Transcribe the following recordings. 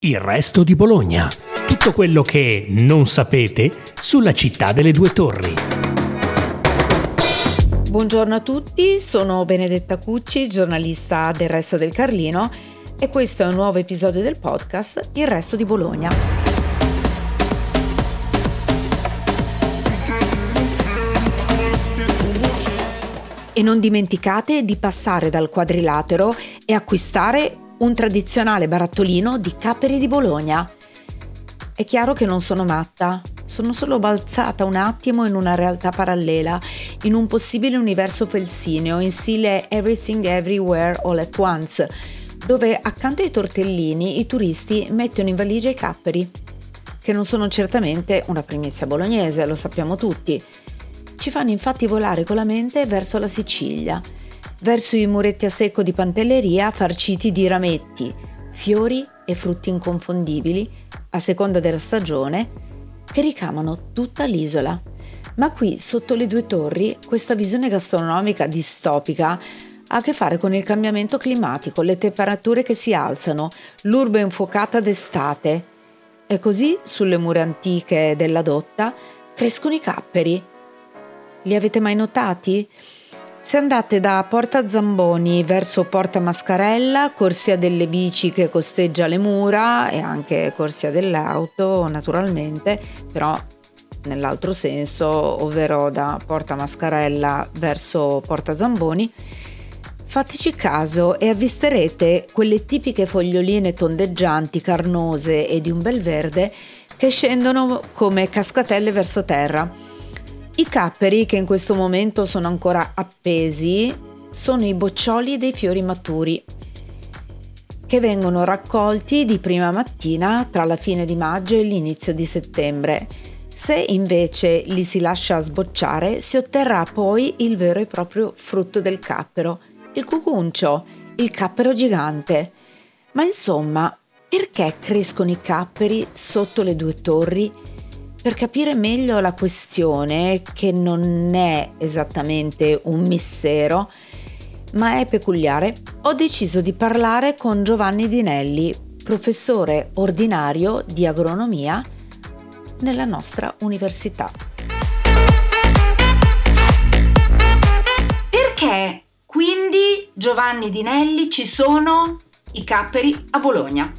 Il resto di Bologna. Tutto quello che non sapete sulla città delle due torri. Buongiorno a tutti, sono Benedetta Cucci, giornalista del Resto del Carlino e questo è un nuovo episodio del podcast Il resto di Bologna. E non dimenticate di passare dal quadrilatero e acquistare un tradizionale barattolino di capperi di Bologna. È chiaro che non sono matta, sono solo balzata un attimo in una realtà parallela, in un possibile universo felsineo in stile Everything Everywhere All at Once, dove accanto ai tortellini i turisti mettono in valigia i capperi, che non sono certamente una primizia bolognese, lo sappiamo tutti. Ci fanno infatti volare con la mente verso la Sicilia verso i muretti a secco di Pantelleria farciti di rametti, fiori e frutti inconfondibili, a seconda della stagione, che ricamano tutta l'isola. Ma qui, sotto le due torri, questa visione gastronomica distopica ha a che fare con il cambiamento climatico, le temperature che si alzano, l'urbe infuocata d'estate. E così, sulle mura antiche della dotta, crescono i capperi. Li avete mai notati? Se andate da Porta Zamboni verso Porta Mascarella, corsia delle bici che costeggia le mura e anche corsia dell'auto naturalmente, però nell'altro senso, ovvero da Porta Mascarella verso Porta Zamboni, fateci caso e avvisterete quelle tipiche foglioline tondeggianti, carnose e di un bel verde che scendono come cascatelle verso terra i capperi che in questo momento sono ancora appesi sono i boccioli dei fiori maturi che vengono raccolti di prima mattina tra la fine di maggio e l'inizio di settembre. Se invece li si lascia sbocciare si otterrà poi il vero e proprio frutto del cappero, il cucuncio, il cappero gigante. Ma insomma, perché crescono i capperi sotto le due torri per capire meglio la questione, che non è esattamente un mistero, ma è peculiare, ho deciso di parlare con Giovanni Dinelli, professore ordinario di agronomia nella nostra università. Perché quindi Giovanni Dinelli ci sono i capperi a Bologna?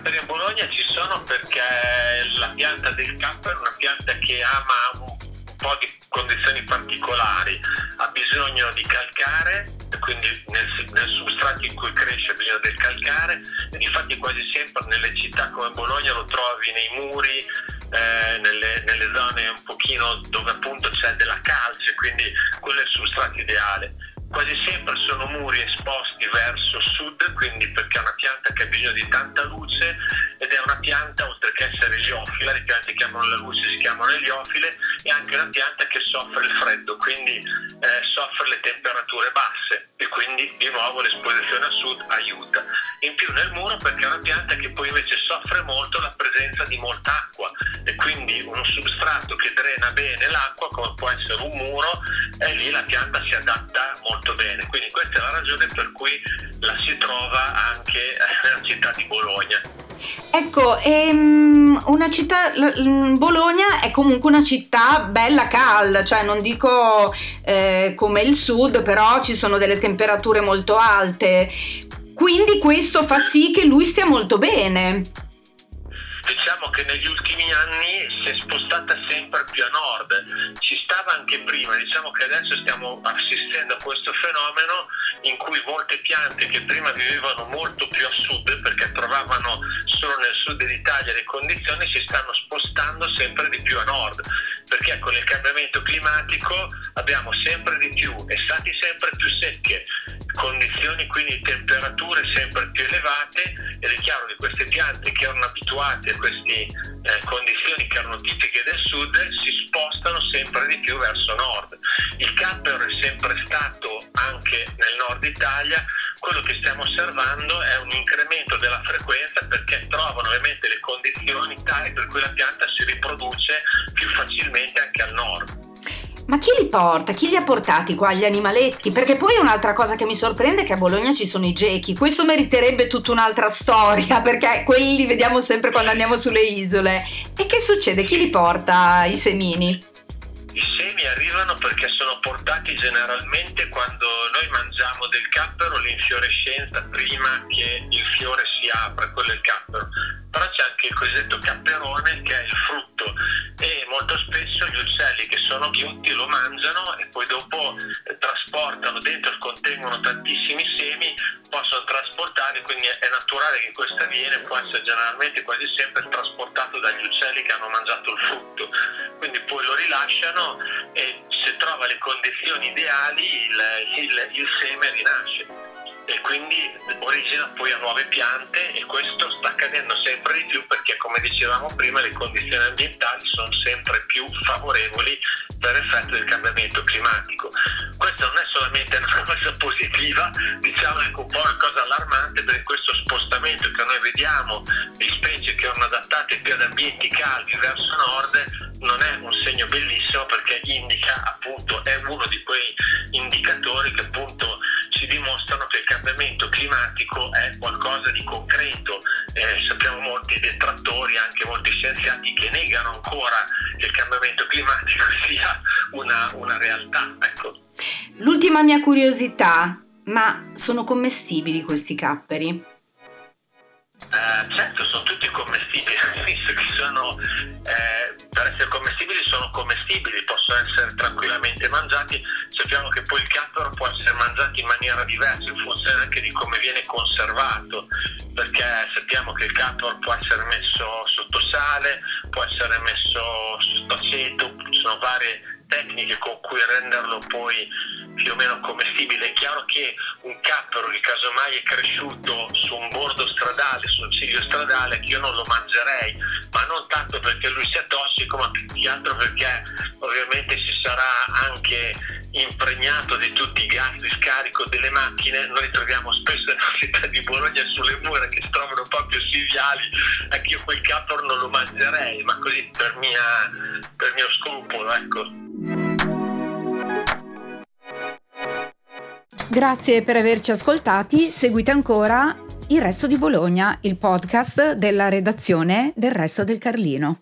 I capperi a Bologna ci sono perché la pianta del cappero è una pianta che ama un po' di condizioni particolari, ha bisogno di calcare, quindi nel, nel substrato in cui cresce ha bisogno del calcare, infatti quasi sempre nelle città come Bologna lo trovi nei muri, eh, nelle, nelle, zone un pochino dove appunto c'è della calce, quindi quello è il substrato ideale quasi sempre sono muri esposti verso sud, quindi perché è una pianta che ha bisogno di tanta luce una pianta, oltre che essere eliofila, le piante che chiamano la luce si chiamano eliofile, è anche una pianta che soffre il freddo, quindi eh, soffre le temperature basse e quindi di nuovo l'esposizione a sud aiuta. In più nel muro perché è una pianta che poi invece soffre molto la presenza di molta acqua e quindi uno substrato che drena bene l'acqua come può essere un muro e lì la pianta si adatta molto bene. Quindi questa è la ragione per cui la si trova anche nella città di Bologna. Ecco, ehm, una città, Bologna è comunque una città bella calda, cioè non dico eh, come il sud, però ci sono delle temperature molto alte. Quindi questo fa sì che lui stia molto bene. Diciamo che negli ultimi anni si è spostata sempre più a nord, ci stava anche prima, diciamo che adesso stiamo assistendo a questo fenomeno in cui molte piante che prima vivevano molto più a sud perché sud d'Italia le condizioni si stanno spostando sempre di più a nord perché con il cambiamento climatico abbiamo sempre di più estati sempre più secche, condizioni quindi temperature sempre più elevate ed è chiaro che queste piante che erano abituate a queste eh, condizioni che erano tipiche del sud si spostano sempre di più verso nord. Il cappero è sempre stato anche nel nord Italia, quello che stiamo osservando è un incremento perché trovano ovviamente le condizioni tali per cui la pianta si riproduce più facilmente anche al nord. Ma chi li porta? Chi li ha portati qua gli animaletti? Perché poi un'altra cosa che mi sorprende è che a Bologna ci sono i gechi. Questo meriterebbe tutta un'altra storia, perché quelli li vediamo sempre quando andiamo sulle isole. E che succede? Chi li porta i semini? I semi arrivano perché sono portati generalmente quando noi mangiamo del cappero l'infiorescenza prima che il fiore si apra, quello è il cappero. Però c'è anche il cosiddetto capperone che è il frutto e molto spesso gli uccelli che sono chiutti lo mangiano e poi dopo eh, trasportano dentro, contengono tantissimi semi, possono trasportare, quindi è naturale che questo avviene, può essere generalmente quasi sempre trasportato dagli uccelli che hanno mangiato il frutto. Quindi rilasciano e se trova le condizioni ideali il, il, il seme rinasce e quindi origina poi a nuove piante e questo sta accadendo sempre di più perché come dicevamo prima le condizioni ambientali sono sempre più favorevoli per effetto del cambiamento climatico. Questo non è solamente una cosa positiva, diciamo anche un po' una cosa allarmante perché questo spostamento che noi vediamo di specie che erano adattate più ad ambienti caldi verso nord non è un segno bellissimo perché indica appunto, è uno di quei indicatori che appunto ci dimostrano che il cambiamento climatico è qualcosa di concreto. Eh, sappiamo molti detrattori, anche molti scienziati che negano ancora che il cambiamento climatico sia una, una realtà. Ecco. L'ultima mia curiosità, ma sono commestibili questi capperi? Eh, certo, sono tutti commestibili, visto che sono, eh, per essere commestibili sono commestibili, possono essere tranquillamente mangiati. Sappiamo che poi il cappero può essere mangiato in maniera diversa in funzione anche di come viene conservato, perché sappiamo che il cappero può essere messo sotto sale, può essere messo sotto aceto, ci sono varie tecniche con cui renderlo poi più o meno commestibile. È chiaro che un cappero che casomai è cresciuto su un bordo stradale, su un ciglio stradale, che io non lo mangerei, ma non tanto perché lui sia tossico, ma più che altro perché ovviamente si sarà anche impregnato di tutti i gas di scarico delle macchine. Noi troviamo spesso nella città di Bologna sulle mura che si trovano proprio siviali, anche io quel cappero non lo mangerei, ma così per, mia, per mio scrupolo, ecco. Grazie per averci ascoltati, seguite ancora Il Resto di Bologna, il podcast della redazione del Resto del Carlino.